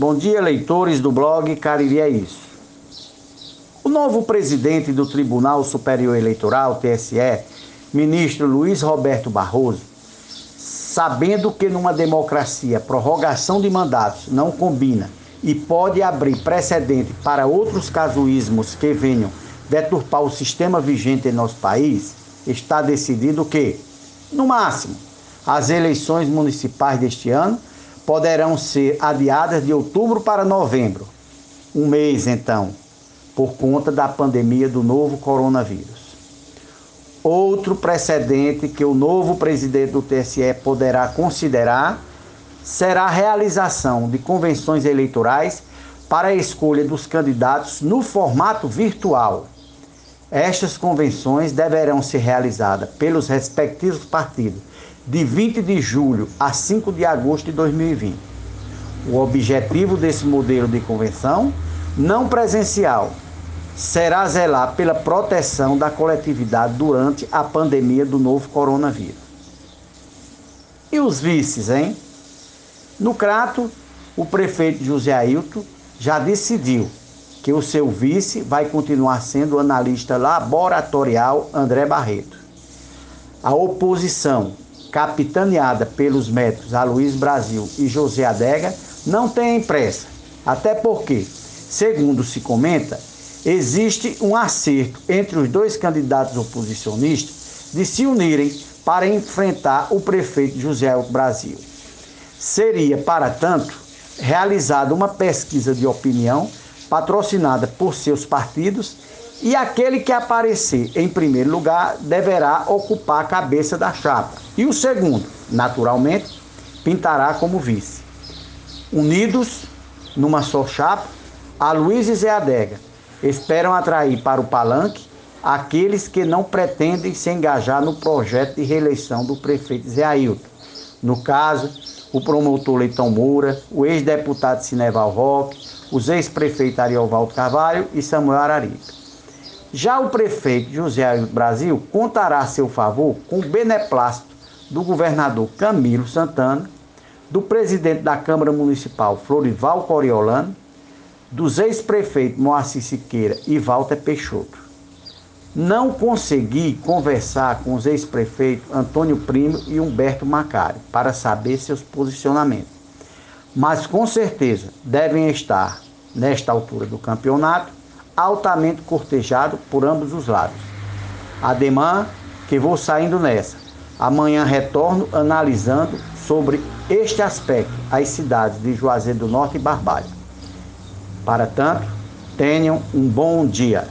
Bom dia, leitores do blog Cariri é Isso. O novo presidente do Tribunal Superior Eleitoral, TSE, ministro Luiz Roberto Barroso, sabendo que numa democracia prorrogação de mandatos não combina e pode abrir precedente para outros casuísmos que venham deturpar o sistema vigente em nosso país, está decidido que, no máximo, as eleições municipais deste ano poderão ser adiadas de outubro para novembro, um mês então, por conta da pandemia do novo coronavírus. Outro precedente que o novo presidente do TSE poderá considerar será a realização de convenções eleitorais para a escolha dos candidatos no formato virtual. Estas convenções deverão ser realizadas pelos respectivos partidos de 20 de julho a 5 de agosto de 2020. O objetivo desse modelo de convenção não presencial será zelar pela proteção da coletividade durante a pandemia do novo coronavírus. E os vices, hein? No Crato, o prefeito José Ailton já decidiu que o seu vice vai continuar sendo o analista laboratorial André Barreto. A oposição capitaneada pelos médicos Aloysio Brasil e José Adega, não tem pressa. Até porque, segundo se comenta, existe um acerto entre os dois candidatos oposicionistas de se unirem para enfrentar o prefeito José Brasil. Seria, para tanto, realizada uma pesquisa de opinião patrocinada por seus partidos e aquele que aparecer em primeiro lugar deverá ocupar a cabeça da chapa. E o segundo, naturalmente, pintará como vice. Unidos numa só chapa, a Luiz e Zé Adega esperam atrair para o palanque aqueles que não pretendem se engajar no projeto de reeleição do prefeito Zé Ailton. No caso, o promotor Leitão Moura, o ex-deputado Cineval Roque, os ex-prefeitos Ariovaldo Carvalho e Samuel Araripe. Já o prefeito José Brasil contará a seu favor com o beneplácito do governador Camilo Santana, do presidente da Câmara Municipal Florival Coriolano, dos ex-prefeitos Moacir Siqueira e Walter Peixoto. Não consegui conversar com os ex-prefeitos Antônio Primo e Humberto Macari para saber seus posicionamentos, mas com certeza devem estar, nesta altura do campeonato, altamente cortejado por ambos os lados. Ademã que vou saindo nessa. Amanhã retorno analisando sobre este aspecto as cidades de Juazeiro do Norte e Barbalha. Para tanto, tenham um bom dia.